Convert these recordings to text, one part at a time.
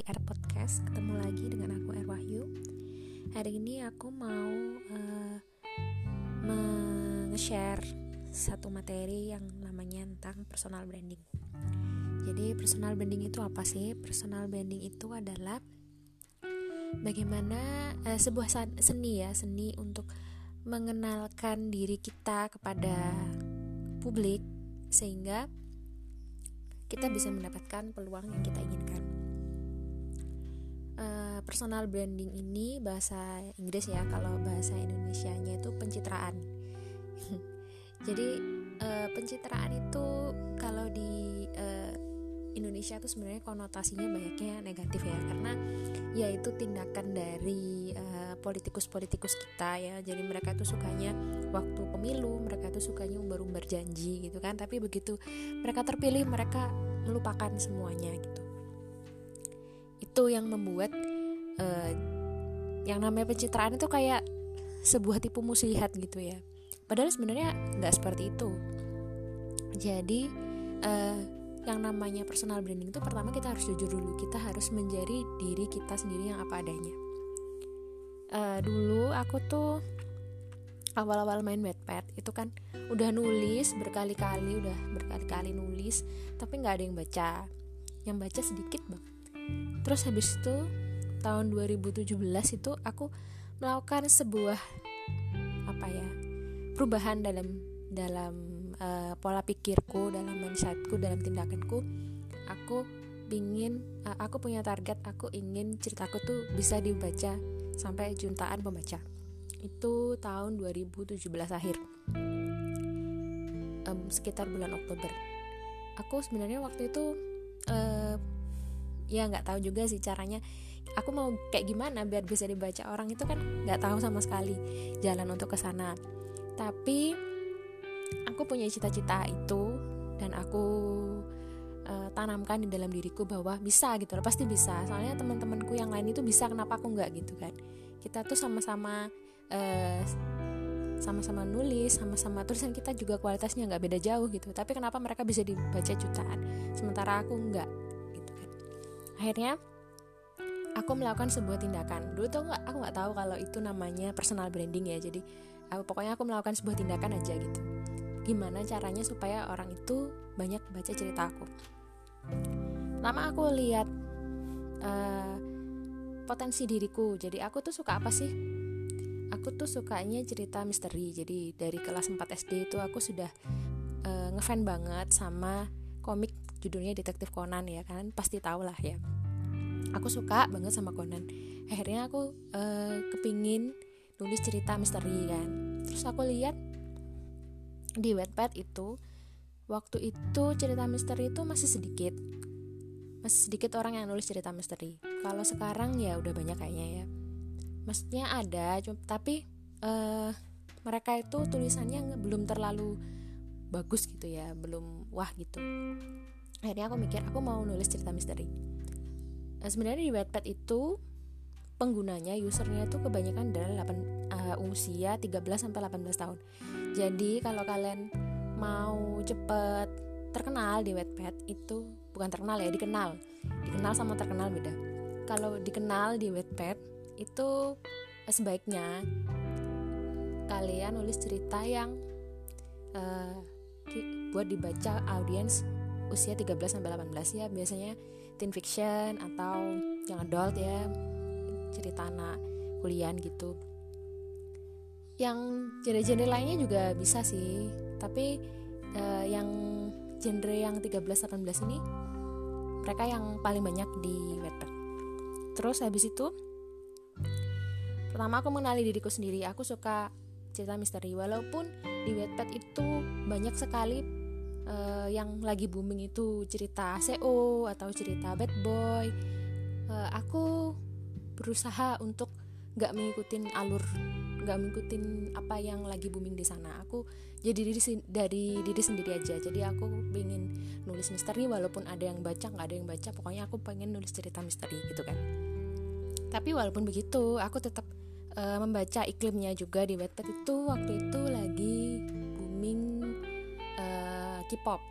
di Air Podcast. Ketemu lagi dengan aku Air Wahyu. Hari ini aku mau uh, share satu materi yang namanya tentang personal branding. Jadi personal branding itu apa sih? Personal branding itu adalah bagaimana uh, sebuah seni ya, seni untuk mengenalkan diri kita kepada publik sehingga kita bisa mendapatkan peluang yang kita inginkan. Uh, personal branding ini bahasa Inggris ya, kalau bahasa Indonesia-nya itu pencitraan. Jadi uh, pencitraan itu kalau di uh, Indonesia itu sebenarnya konotasinya banyaknya negatif ya, karena ya itu tindakan dari politikus-politikus kita ya. Jadi mereka itu sukanya waktu pemilu, mereka itu sukanya umbar-umbar gitu kan. Tapi begitu mereka terpilih, mereka melupakan semuanya gitu itu yang membuat uh, yang namanya pencitraan itu kayak sebuah tipu muslihat gitu ya. Padahal sebenarnya nggak seperti itu. Jadi uh, yang namanya personal branding itu pertama kita harus jujur dulu. Kita harus menjadi diri kita sendiri yang apa adanya. Uh, dulu aku tuh awal-awal main Wattpad itu kan udah nulis berkali-kali udah berkali-kali nulis tapi nggak ada yang baca. Yang baca sedikit banget terus habis itu tahun 2017 itu aku melakukan sebuah apa ya perubahan dalam dalam uh, pola pikirku dalam mindsetku dalam tindakanku. Aku ingin uh, aku punya target aku ingin ceritaku tuh bisa dibaca sampai jutaan pembaca. Itu tahun 2017 akhir. Um, sekitar bulan Oktober. Aku sebenarnya waktu itu uh, ya nggak tahu juga sih caranya aku mau kayak gimana biar bisa dibaca orang itu kan nggak tahu sama sekali jalan untuk ke sana tapi aku punya cita-cita itu dan aku uh, tanamkan di dalam diriku bahwa bisa gitu loh pasti bisa soalnya teman-temanku yang lain itu bisa kenapa aku nggak gitu kan kita tuh sama-sama uh, sama-sama nulis, sama-sama tulisan kita juga kualitasnya nggak beda jauh gitu. Tapi kenapa mereka bisa dibaca jutaan, sementara aku nggak gitu kan? Akhirnya aku melakukan sebuah tindakan. Dulu tuh gak, aku nggak tahu kalau itu namanya personal branding ya. Jadi aku, pokoknya aku melakukan sebuah tindakan aja gitu. Gimana caranya supaya orang itu banyak baca cerita aku? Lama aku lihat uh, potensi diriku. Jadi aku tuh suka apa sih? aku tuh sukanya cerita misteri jadi dari kelas 4 SD itu aku sudah uh, ngefan banget sama komik judulnya detektif Conan ya kan pasti tau lah ya aku suka banget sama Conan. Akhirnya aku uh, kepingin nulis cerita misteri kan. Terus aku lihat di Wattpad itu waktu itu cerita misteri itu masih sedikit. Masih sedikit orang yang nulis cerita misteri. Kalau sekarang ya udah banyak kayaknya ya. Maksudnya ada tapi uh, mereka itu tulisannya belum terlalu bagus gitu ya belum wah gitu. Akhirnya aku mikir aku mau nulis cerita misteri nah, sebenarnya di Wattpad itu penggunanya usernya itu kebanyakan dari 8 uh, usia 13 sampai 18 tahun. Jadi kalau kalian mau cepet terkenal di Wattpad itu bukan terkenal ya dikenal. Dikenal sama terkenal beda. Kalau dikenal di Wattpad itu sebaiknya kalian nulis cerita yang uh, buat dibaca audiens usia 13 sampai 18 ya. Biasanya teen fiction atau yang adult ya cerita anak kuliah gitu. Yang genre-genre lainnya juga bisa sih tapi uh, yang genre yang 13-18 ini mereka yang paling banyak di Wattpad terus habis itu Pertama aku mengenali diriku sendiri, aku suka cerita misteri walaupun di Wattpad itu banyak sekali uh, yang lagi booming itu cerita SEO atau cerita bad boy. Uh, aku berusaha untuk gak mengikutin alur, gak mengikutin apa yang lagi booming di sana. Aku jadi diri dari diri sendiri aja. Jadi aku pengen nulis misteri walaupun ada yang baca nggak ada yang baca. Pokoknya aku pengen nulis cerita misteri gitu kan. Tapi walaupun begitu, aku tetap uh, membaca iklimnya juga di Wattpad itu waktu itu lagi K-pop.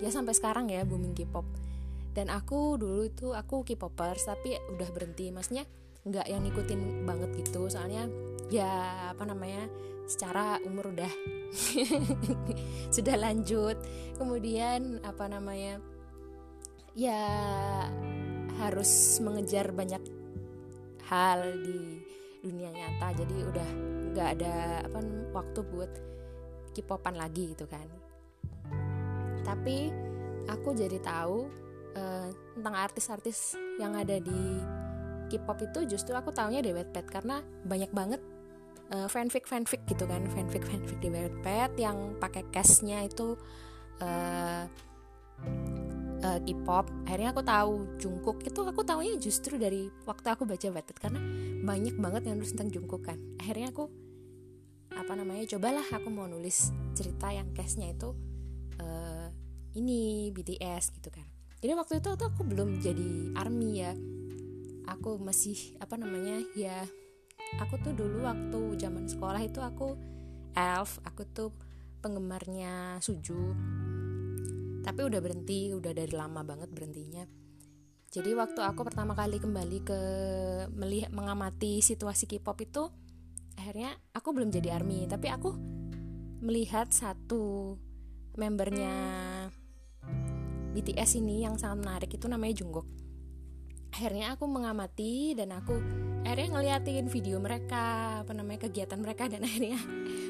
Ya sampai sekarang ya booming K-pop. Dan aku dulu itu aku K-popers tapi udah berhenti. Maksudnya nggak yang ngikutin banget gitu. Soalnya ya apa namanya secara umur udah sudah lanjut. Kemudian apa namanya ya harus mengejar banyak hal di dunia nyata. Jadi udah nggak ada apa waktu buat kipopan lagi gitu kan tapi aku jadi tahu uh, tentang artis-artis yang ada di K-pop itu justru aku taunya di Wattpad. Karena banyak banget uh, fanfic fanfic gitu kan. Fanfic fanfic di Wattpad yang pakai cashnya itu uh, uh, K-pop. Akhirnya aku tahu Jungkook. Itu aku tahunya justru dari waktu aku baca Wattpad. Karena banyak banget yang nulis tentang Jungkook kan. Akhirnya aku apa namanya cobalah aku mau nulis cerita yang cashnya itu ini BTS gitu kan. Jadi waktu itu tuh aku belum jadi army ya. Aku masih apa namanya ya aku tuh dulu waktu zaman sekolah itu aku elf aku tuh penggemarnya suju. Tapi udah berhenti udah dari lama banget berhentinya. Jadi waktu aku pertama kali kembali ke melihat mengamati situasi K-pop itu akhirnya aku belum jadi army. Tapi aku melihat satu membernya BTS ini yang sangat menarik itu namanya Jungkook akhirnya aku mengamati dan aku akhirnya ngeliatin video mereka apa namanya kegiatan mereka dan akhirnya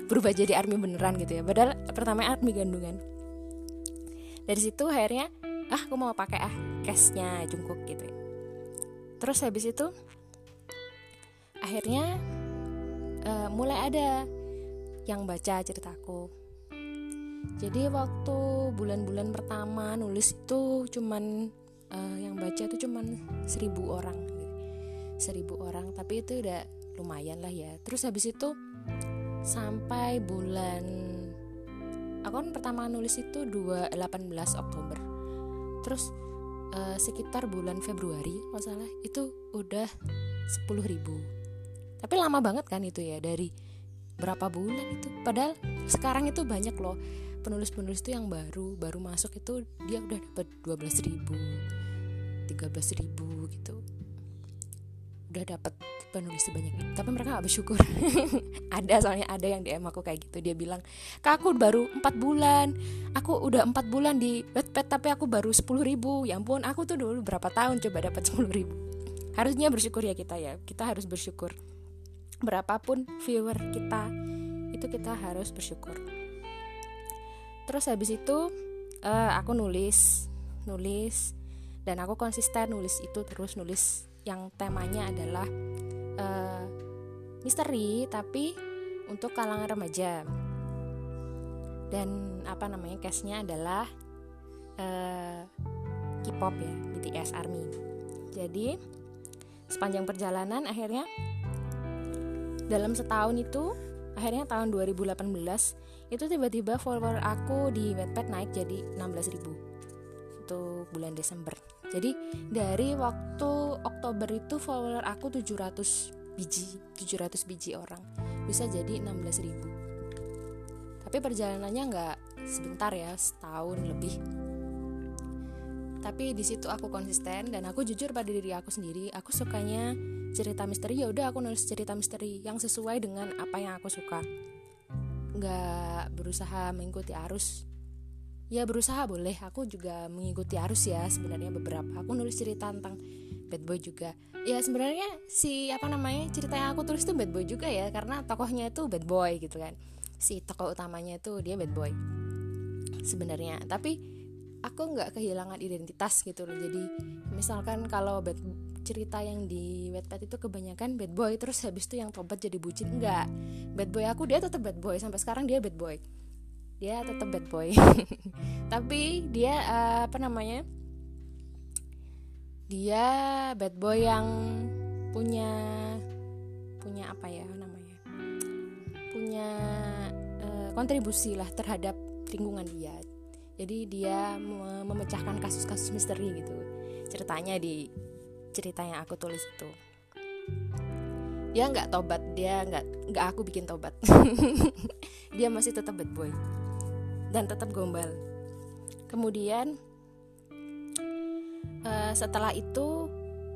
berubah jadi army beneran gitu ya. Padahal pertama army gandungan dari situ akhirnya ah aku mau pakai ah cashnya Jungkook gitu ya. terus habis itu akhirnya uh, mulai ada yang baca ceritaku jadi waktu bulan-bulan pertama nulis itu cuman uh, yang baca itu cuma seribu orang seribu orang tapi itu udah lumayan lah ya. Terus habis itu sampai bulan aku kan pertama nulis itu 2 18 Oktober. Terus uh, sekitar bulan Februari masalah itu udah 10 ribu. Tapi lama banget kan itu ya dari berapa bulan itu. Padahal sekarang itu banyak loh penulis-penulis itu yang baru baru masuk itu dia udah dapat 12 ribu 13 ribu gitu. Udah dapat penulis sebanyak itu tapi mereka gak bersyukur. Ada soalnya ada yang DM aku kayak gitu. Dia bilang kak aku baru 4 bulan. Aku udah 4 bulan di Wattpad tapi aku baru 10 ribu. Ya ampun aku tuh dulu berapa tahun coba dapat 10 ribu. Harusnya bersyukur ya kita ya. Kita harus bersyukur. Berapapun viewer kita itu kita harus bersyukur terus habis itu uh, aku nulis nulis dan aku konsisten nulis itu terus nulis yang temanya adalah uh, misteri tapi untuk kalangan remaja. Dan apa namanya case-nya adalah uh, K-pop ya BTS Army. Jadi sepanjang perjalanan akhirnya dalam setahun itu akhirnya tahun 2018 itu tiba-tiba follower aku di Wattpad naik jadi 16.000 itu bulan Desember. Jadi dari waktu Oktober itu follower aku 700 biji 700 biji orang. Bisa jadi 16.000 tapi perjalanannya nggak sebentar ya setahun lebih. Tapi di situ aku konsisten dan aku jujur pada diri aku sendiri aku sukanya cerita misteri ya udah aku nulis cerita misteri yang sesuai dengan apa yang aku suka nggak berusaha mengikuti arus. Ya berusaha boleh. Aku juga mengikuti arus ya sebenarnya beberapa. Aku nulis cerita tentang bad boy juga. Ya sebenarnya si apa namanya cerita yang aku tulis itu bad boy juga ya karena tokohnya itu bad boy gitu kan. Si tokoh utamanya itu dia bad boy sebenarnya. Tapi aku nggak kehilangan identitas gitu loh. Jadi misalkan kalau bad cerita yang di Wattpad itu kebanyakan bad boy terus habis itu yang tobat jadi bucin enggak. Bad boy aku dia tetap bad boy sampai sekarang dia bad boy. Dia tetap bad boy. Tapi dia uh, apa namanya dia bad boy yang punya punya apa ya namanya punya uh, kontribusi lah terhadap lingkungan dia. Jadi dia memecahkan kasus-kasus misteri gitu ceritanya di cerita yang aku tulis itu. Dia nggak tobat dia nggak nggak aku bikin tobat. Dia masih tetap bad boy dan tetap gombal. Kemudian uh, setelah itu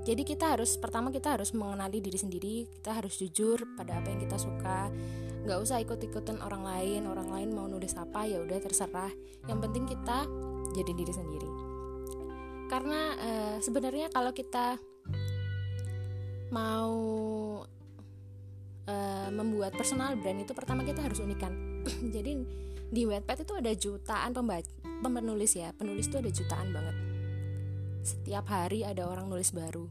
jadi kita harus pertama kita harus mengenali diri sendiri kita harus jujur pada apa yang kita suka. Nggak usah ikut-ikutan orang lain orang lain mau nulis apa ya udah terserah. Yang penting kita jadi diri sendiri karena uh, sebenarnya kalau kita mau uh, membuat personal brand itu pertama kita harus unikan. Jadi di Wattpad itu ada jutaan pembaca penulis ya. Penulis itu ada jutaan banget. Setiap hari ada orang nulis baru.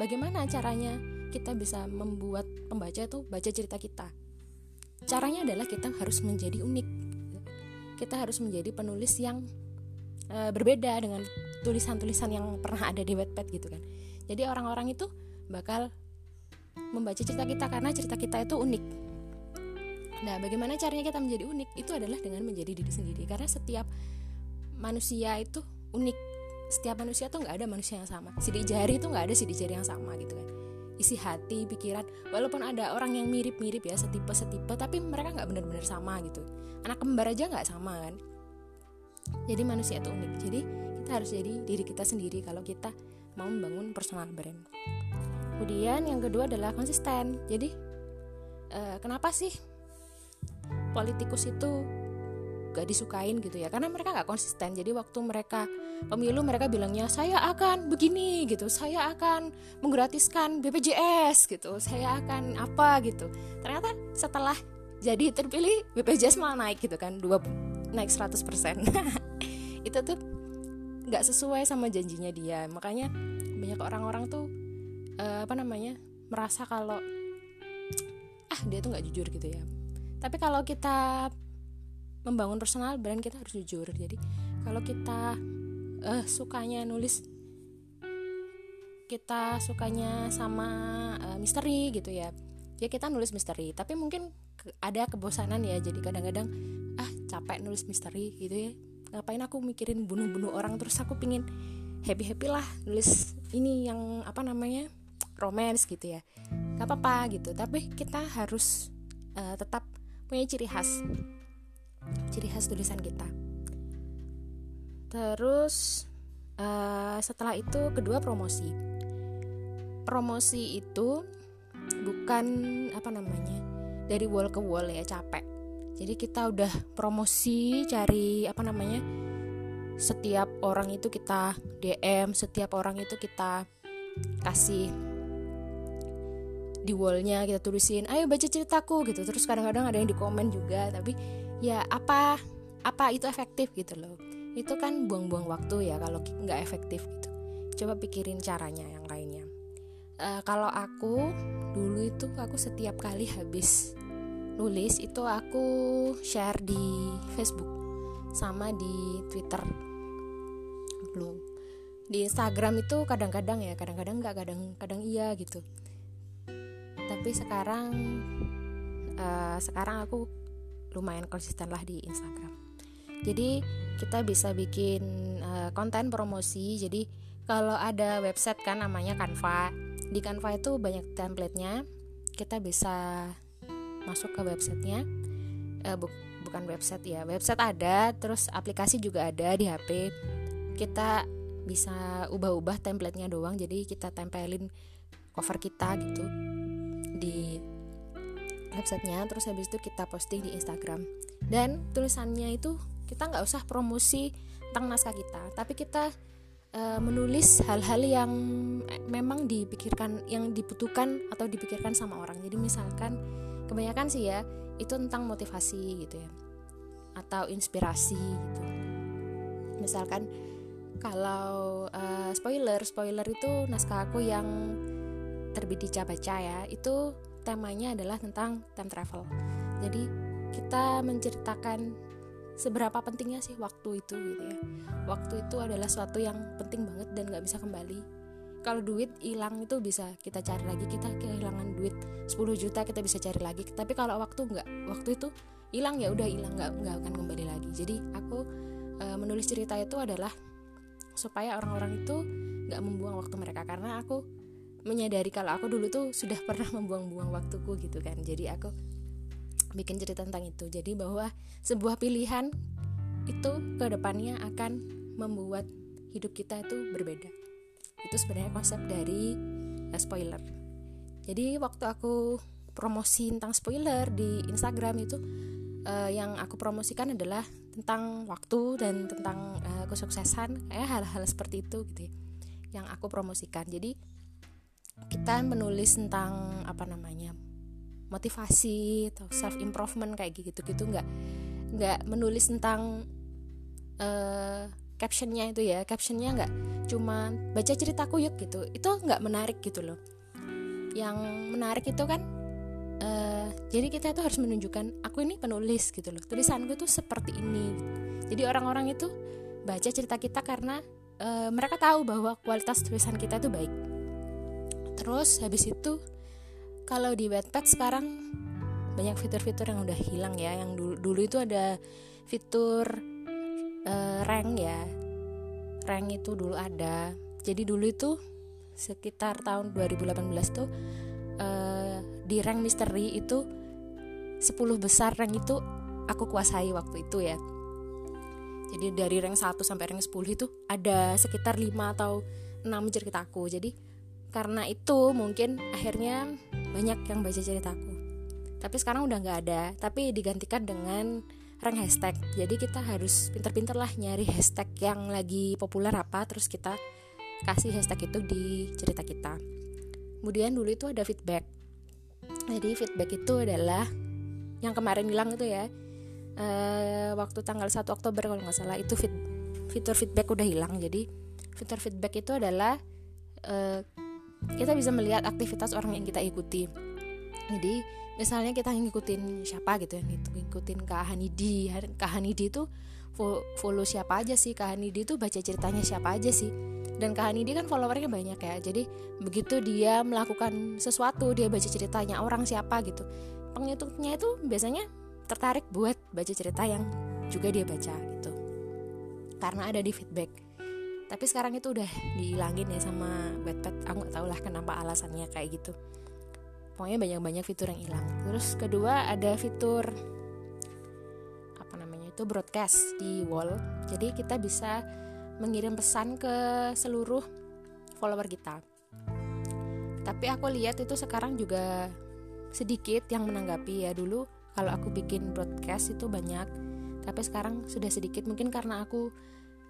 Bagaimana caranya kita bisa membuat pembaca itu baca cerita kita? Caranya adalah kita harus menjadi unik. Kita harus menjadi penulis yang e, berbeda dengan tulisan-tulisan yang pernah ada di Wattpad gitu kan jadi orang-orang itu bakal membaca cerita kita karena cerita kita itu unik Nah, bagaimana caranya kita menjadi unik? Itu adalah dengan menjadi diri sendiri. Karena setiap manusia itu unik. Setiap manusia tuh nggak ada manusia yang sama. Sidik jari itu nggak ada sidik jari yang sama gitu kan. Isi hati, pikiran. Walaupun ada orang yang mirip-mirip ya, setipe-setipe, tapi mereka nggak benar-benar sama gitu. Anak kembar aja nggak sama kan. Jadi manusia itu unik. Jadi kita harus jadi diri kita sendiri kalau kita mau membangun personal brand. Kemudian yang kedua adalah konsisten. Jadi uh, kenapa sih politikus itu gak disukain gitu ya karena mereka gak konsisten jadi waktu mereka pemilu mereka bilangnya saya akan begini gitu saya akan menggratiskan BPJS gitu saya akan apa gitu ternyata setelah jadi terpilih BPJS malah naik gitu kan dua naik 100% itu tuh nggak sesuai sama janjinya dia. Makanya banyak orang-orang tuh uh, apa namanya merasa kalau ah dia tuh nggak jujur gitu ya. Tapi kalau kita membangun personal brand kita harus jujur. Jadi kalau kita uh, sukanya nulis kita sukanya sama uh, misteri gitu ya ya kita nulis misteri. Tapi mungkin ada kebosanan ya. Jadi kadang-kadang ah capek nulis misteri gitu ya. Ngapain aku mikirin bunuh-bunuh orang terus aku pingin happy happy lah nulis ini yang apa namanya romance gitu ya. Gak apa-apa gitu tapi kita harus uh, tetap punya ciri khas. Ciri khas tulisan kita. Terus uh, setelah itu kedua promosi. Promosi itu bukan apa namanya dari wall ke wall ya capek jadi kita udah promosi cari apa namanya setiap orang itu kita DM setiap orang itu kita kasih di wallnya kita tulisin ayo baca ceritaku gitu. Terus kadang-kadang ada yang di komen juga tapi ya apa apa itu efektif gitu loh. Itu kan buang-buang waktu ya kalau nggak efektif gitu. Coba pikirin caranya yang lainnya. Uh, kalau aku dulu itu aku setiap kali habis nulis itu aku share di Facebook sama di Twitter. Belum di Instagram itu kadang-kadang ya kadang-kadang nggak kadang-kadang iya gitu. Tapi sekarang uh, sekarang aku lumayan konsisten lah di Instagram. Jadi kita bisa bikin uh, konten promosi. Jadi kalau ada website kan namanya Canva. Di Canva itu banyak templatenya. Kita bisa masuk ke websitenya. Uh, bu bukan website ya website ada terus aplikasi juga ada di HP kita bisa ubah-ubah templatenya doang jadi kita tempelin cover kita gitu di websitenya terus habis itu kita posting di Instagram. Dan tulisannya itu kita nggak usah promosi tentang naskah kita tapi kita uh, menulis hal-hal yang memang dipikirkan yang dibutuhkan atau dipikirkan sama orang. Jadi misalkan kebanyakan sih ya itu tentang motivasi gitu ya. Atau inspirasi gitu. Misalkan kalau uh, spoiler spoiler itu naskah aku yang terbit di Cabaca ya itu temanya adalah tentang time travel. Jadi kita menceritakan seberapa pentingnya sih waktu itu gitu ya. Waktu itu adalah suatu yang penting banget dan nggak bisa kembali kalau duit hilang itu bisa kita cari lagi kita kehilangan duit. 10 juta kita bisa cari lagi. Tapi kalau waktu nggak waktu itu hilang ya udah hilang nggak nggak akan kembali lagi. Jadi aku e, menulis cerita itu adalah supaya orang-orang itu nggak membuang waktu mereka. Karena aku menyadari kalau aku dulu tuh sudah pernah membuang-buang waktuku gitu kan. Jadi aku bikin cerita tentang itu. Jadi bahwa sebuah pilihan itu ke depannya akan membuat hidup kita itu berbeda itu sebenarnya konsep dari uh, spoiler. Jadi waktu aku promosi tentang spoiler di Instagram itu uh, yang aku promosikan adalah tentang waktu dan tentang uh, kesuksesan kayak hal-hal seperti itu gitu ya, yang aku promosikan. Jadi kita menulis tentang apa namanya motivasi atau self improvement kayak gitu gitu nggak nggak menulis tentang uh, captionnya itu ya captionnya nggak cuma baca ceritaku yuk gitu itu nggak menarik gitu loh. Yang menarik itu kan uh, jadi kita tuh harus menunjukkan aku ini penulis gitu loh. Tulisanku tuh seperti ini. Jadi orang-orang itu baca cerita kita karena uh, mereka tahu bahwa kualitas tulisan kita itu baik. Terus habis itu kalau di Wattpad sekarang banyak fitur-fitur yang udah hilang ya. Yang dulu, dulu itu ada fitur uh, rank ya. Rank itu dulu ada. Jadi dulu itu sekitar tahun 2018 tuh uh, di rank misteri itu 10 besar rank itu aku kuasai waktu itu ya. Jadi dari rank 1 sampai rank 10 itu ada sekitar 5 atau 6 ceritaku. Jadi karena itu mungkin akhirnya banyak yang baca ceritaku. Tapi sekarang udah nggak ada. Tapi digantikan dengan rank hashtag. Jadi kita harus pinter-pinter lah nyari hashtag yang lagi populer apa terus kita kasih hashtag itu di cerita kita. Kemudian dulu itu ada feedback. Jadi feedback itu adalah yang kemarin bilang itu ya uh, waktu tanggal 1 Oktober kalau nggak salah itu fit, fitur feedback udah hilang. Jadi fitur feedback itu adalah uh, kita bisa melihat aktivitas orang yang kita ikuti jadi misalnya kita ngikutin siapa gitu ya ngikutin Kak Hanidi. Kak Hanidi itu follow siapa aja sih? Kak Hanidi itu baca ceritanya siapa aja sih? Dan Kak Hanidi kan followernya banyak ya. Jadi begitu dia melakukan sesuatu dia baca ceritanya orang siapa gitu pengikutnya itu biasanya tertarik buat baca cerita yang juga dia baca gitu. Karena ada di feedback. Tapi sekarang itu udah dihilangin ya sama Wattpad aku nggak tahu lah kenapa alasannya kayak gitu pokoknya banyak-banyak fitur yang hilang. Terus kedua ada fitur apa namanya itu broadcast di wall. Jadi kita bisa mengirim pesan ke seluruh follower kita. Tapi aku lihat itu sekarang juga sedikit yang menanggapi. Ya dulu kalau aku bikin broadcast itu banyak tapi sekarang sudah sedikit. Mungkin karena aku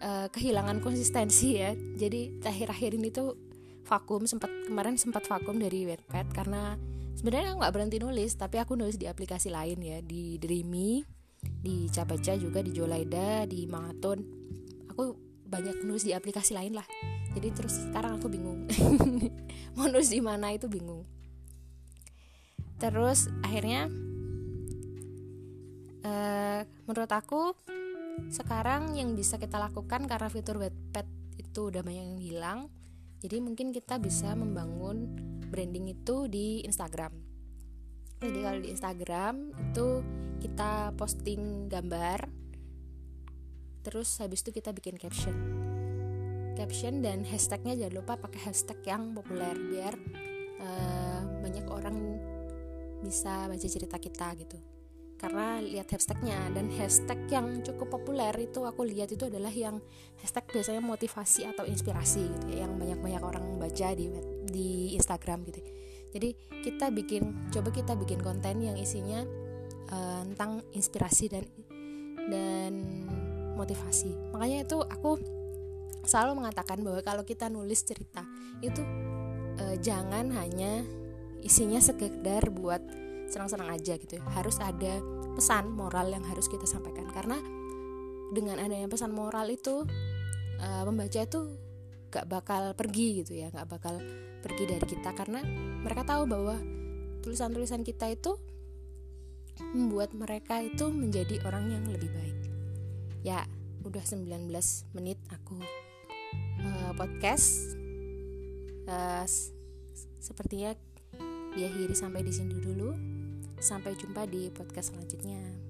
uh, kehilangan konsistensi ya. Jadi akhir-akhir ini tuh vakum sempat kemarin sempat vakum dari Wattpad karena sebenarnya aku nggak berhenti nulis tapi aku nulis di aplikasi lain ya di Dreamy di Cabaca juga di Jolaida di Mangaton. Aku banyak nulis di aplikasi lain lah. Jadi terus sekarang aku bingung. Mau nulis di mana itu bingung. Terus akhirnya uh, menurut aku sekarang yang bisa kita lakukan karena fitur Wattpad itu udah banyak yang hilang jadi mungkin kita bisa membangun branding itu di Instagram. Jadi kalau di Instagram itu kita posting gambar terus habis itu kita bikin caption. Caption dan hashtagnya jangan lupa pakai hashtag yang populer biar uh, banyak orang bisa baca cerita kita gitu karena lihat hashtagnya. Dan hashtag yang cukup populer itu aku lihat itu adalah yang hashtag biasanya motivasi atau inspirasi gitu ya, yang banyak-banyak orang baca di di Instagram gitu. Jadi kita bikin coba kita bikin konten yang isinya uh, tentang inspirasi dan dan motivasi. Makanya itu aku selalu mengatakan bahwa kalau kita nulis cerita itu uh, jangan hanya isinya sekedar buat senang-senang aja gitu ya. harus ada pesan moral yang harus kita sampaikan. Karena dengan adanya pesan moral itu uh, pembaca itu gak bakal pergi gitu ya gak bakal pergi dari kita. Karena mereka tahu bahwa tulisan-tulisan kita itu membuat mereka itu menjadi orang yang lebih baik. Ya udah 19 menit aku uh, podcast. Uh, sepertinya diakhiri sampai di sini dulu Sampai jumpa di podcast selanjutnya.